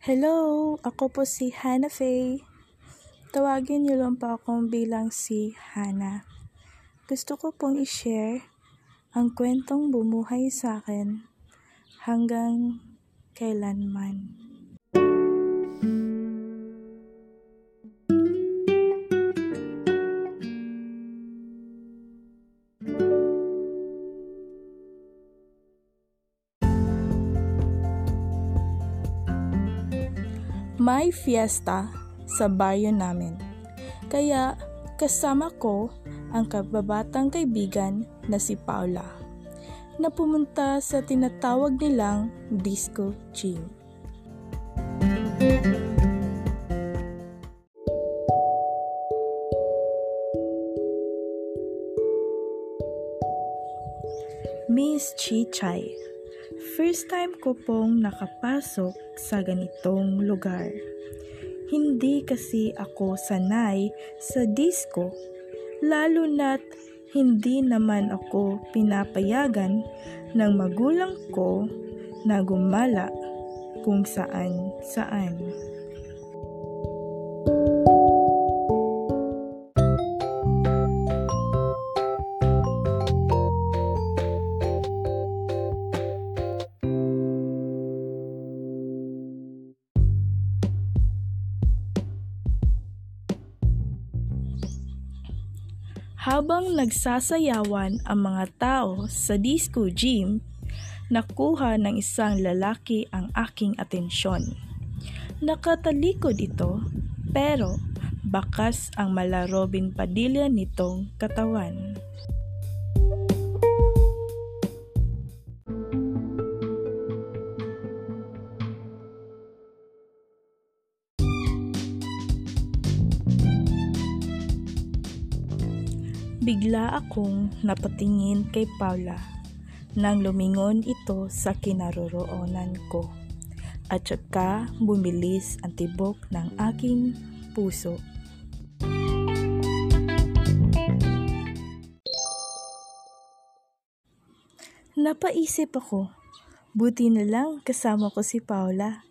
Hello, ako po si Hannah Faye. Tawagin niyo lang po akong bilang si Hannah. Gusto ko pong i-share ang kwentong bumuhay sa akin hanggang kailanman. May fiesta sa baryo namin. Kaya kasama ko ang kababatang kaibigan na si Paula na pumunta sa tinatawag nilang disco gym. Miss Chichay, first time ko pong nakapasok sa ganitong lugar. Hindi kasi ako sanay sa disco, lalo na't hindi naman ako pinapayagan ng magulang ko na gumala kung saan saan. Habang nagsasayawan ang mga tao sa disco gym, nakuha ng isang lalaki ang aking atensyon. Nakatalikod ito, pero bakas ang mala Robin Padilla nitong katawan. Bigla akong napatingin kay Paula nang lumingon ito sa kinaroroonan ko at saka bumilis ang tibok ng aking puso. Napaisip ako, buti na lang kasama ko si Paula.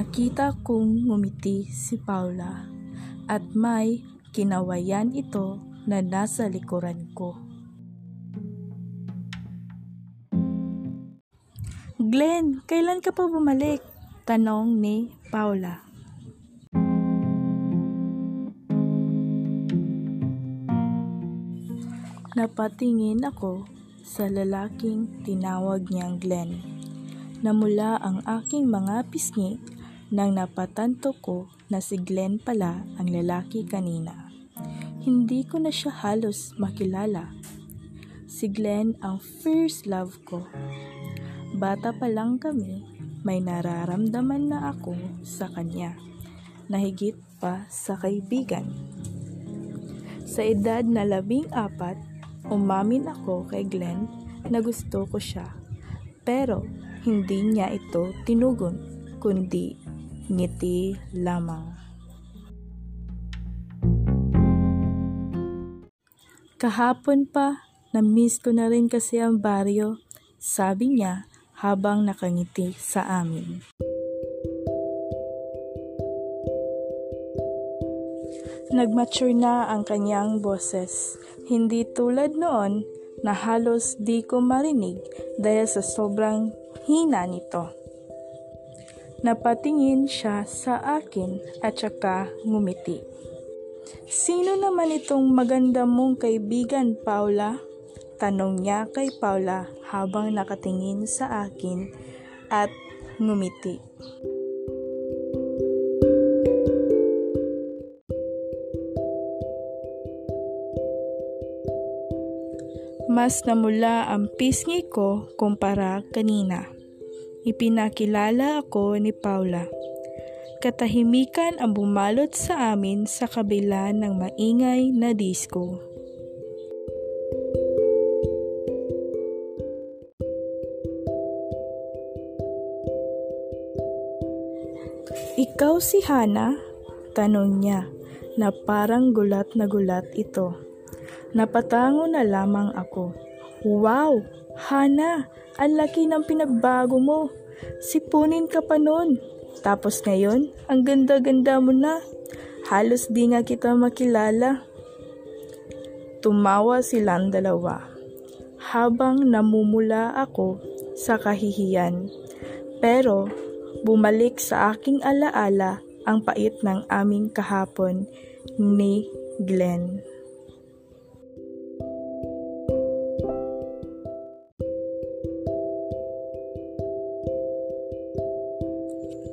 Nakita kong ngumiti si Paula at may kinawayan ito na nasa likuran ko. Glenn, kailan ka pa bumalik? Tanong ni Paula. Napatingin ako sa lalaking tinawag niyang Glenn na mula ang aking mga pisngi nang napatanto ko na si Glenn pala ang lalaki kanina. Hindi ko na siya halos makilala. Si Glenn ang first love ko. Bata pa lang kami, may nararamdaman na ako sa kanya, na higit pa sa kaibigan. Sa edad na labing apat, umamin ako kay Glenn na gusto ko siya. Pero hindi niya ito tinugon, kundi ngiti lamang. Kahapon pa, na-miss ko na rin kasi ang baryo, sabi niya habang nakangiti sa amin. Nagmature na ang kanyang boses. Hindi tulad noon na halos di ko marinig dahil sa sobrang hina nito. Napatingin siya sa akin at saka ngumiti. Sino naman itong maganda mong kaibigan, Paula? Tanong niya kay Paula habang nakatingin sa akin at ngumiti. Mas namula ang pisngi ko kumpara kanina. Ipinakilala ako ni Paula. Katahimikan ang bumalot sa amin sa kabila ng maingay na disco. Ikaw si Hana? Tanong niya na parang gulat na gulat ito. Napatango na lamang ako. Wow! Hana, ang laki ng pinagbago mo. Sipunin ka pa nun. Tapos ngayon, ang ganda-ganda mo na. Halos di nga kita makilala. Tumawa silang dalawa habang namumula ako sa kahihiyan. Pero bumalik sa aking alaala ang pait ng aming kahapon ni Glenn.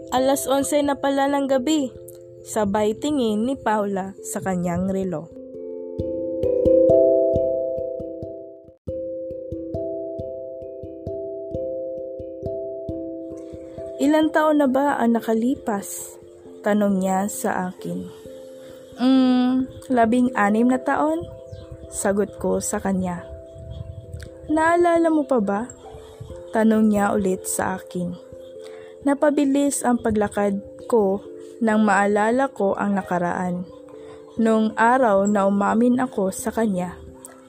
Alas 11 na pala ng gabi, sabay tingin ni Paula sa kanyang relo. Ilan taon na ba ang nakalipas? Tanong niya sa akin. Hmm, labing anim na taon? Sagot ko sa kanya. Naalala mo pa ba? Tanong niya ulit sa akin. Napabilis ang paglakad ko nang maalala ko ang nakaraan. Nung araw na umamin ako sa kanya,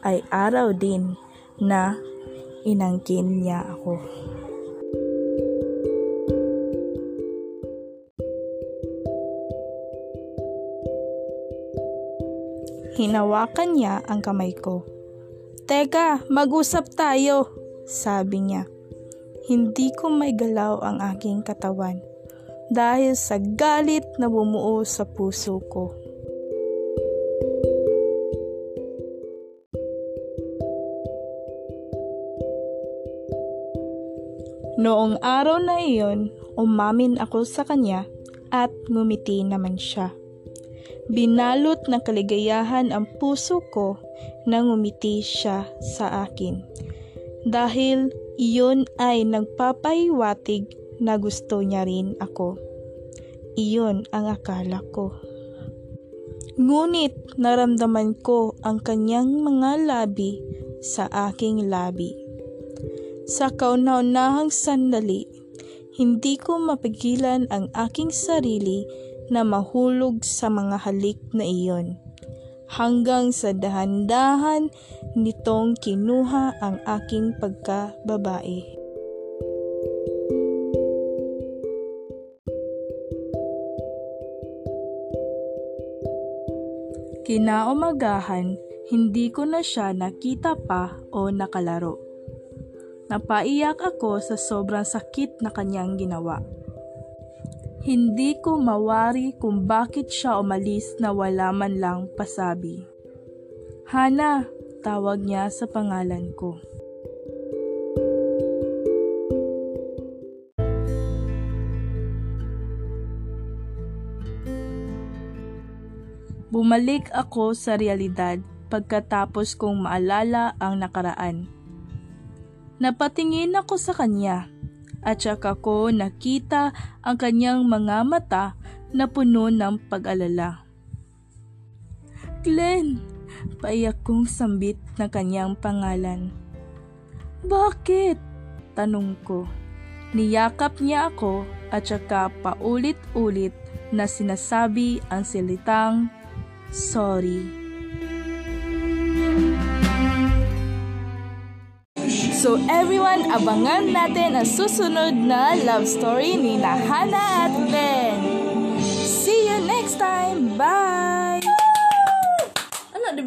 ay araw din na inangkin niya ako. Hinawakan niya ang kamay ko. Teka, mag-usap tayo, sabi niya hindi ko may galaw ang aking katawan dahil sa galit na bumuo sa puso ko. Noong araw na iyon, umamin ako sa kanya at ngumiti naman siya. Binalot ng kaligayahan ang puso ko nang ngumiti siya sa akin. Dahil iyon ay nagpapahiwatig na gusto niya rin ako. Iyon ang akala ko. Ngunit naramdaman ko ang kanyang mga labi sa aking labi. Sa kauna-unahang sandali, hindi ko mapigilan ang aking sarili na mahulog sa mga halik na iyon. Hanggang sa dahan-dahan nitong kinuha ang aking pagkababae. Kinaumagahan, hindi ko na siya nakita pa o nakalaro. Napaiyak ako sa sobrang sakit na kanyang ginawa. Hindi ko mawari kung bakit siya umalis na wala man lang pasabi. Hana, tawag niya sa pangalan ko. Bumalik ako sa realidad pagkatapos kong maalala ang nakaraan. Napatingin ako sa kanya at saka ko nakita ang kanyang mga mata na puno ng pag-alala. Glenn, Paiyak kong sambit na kanyang pangalan. Bakit? Tanong ko. Niyakap niya ako at saka paulit-ulit na sinasabi ang silitang sorry. So everyone, abangan natin ang susunod na love story ni Hana at Ben. See you next time. Bye!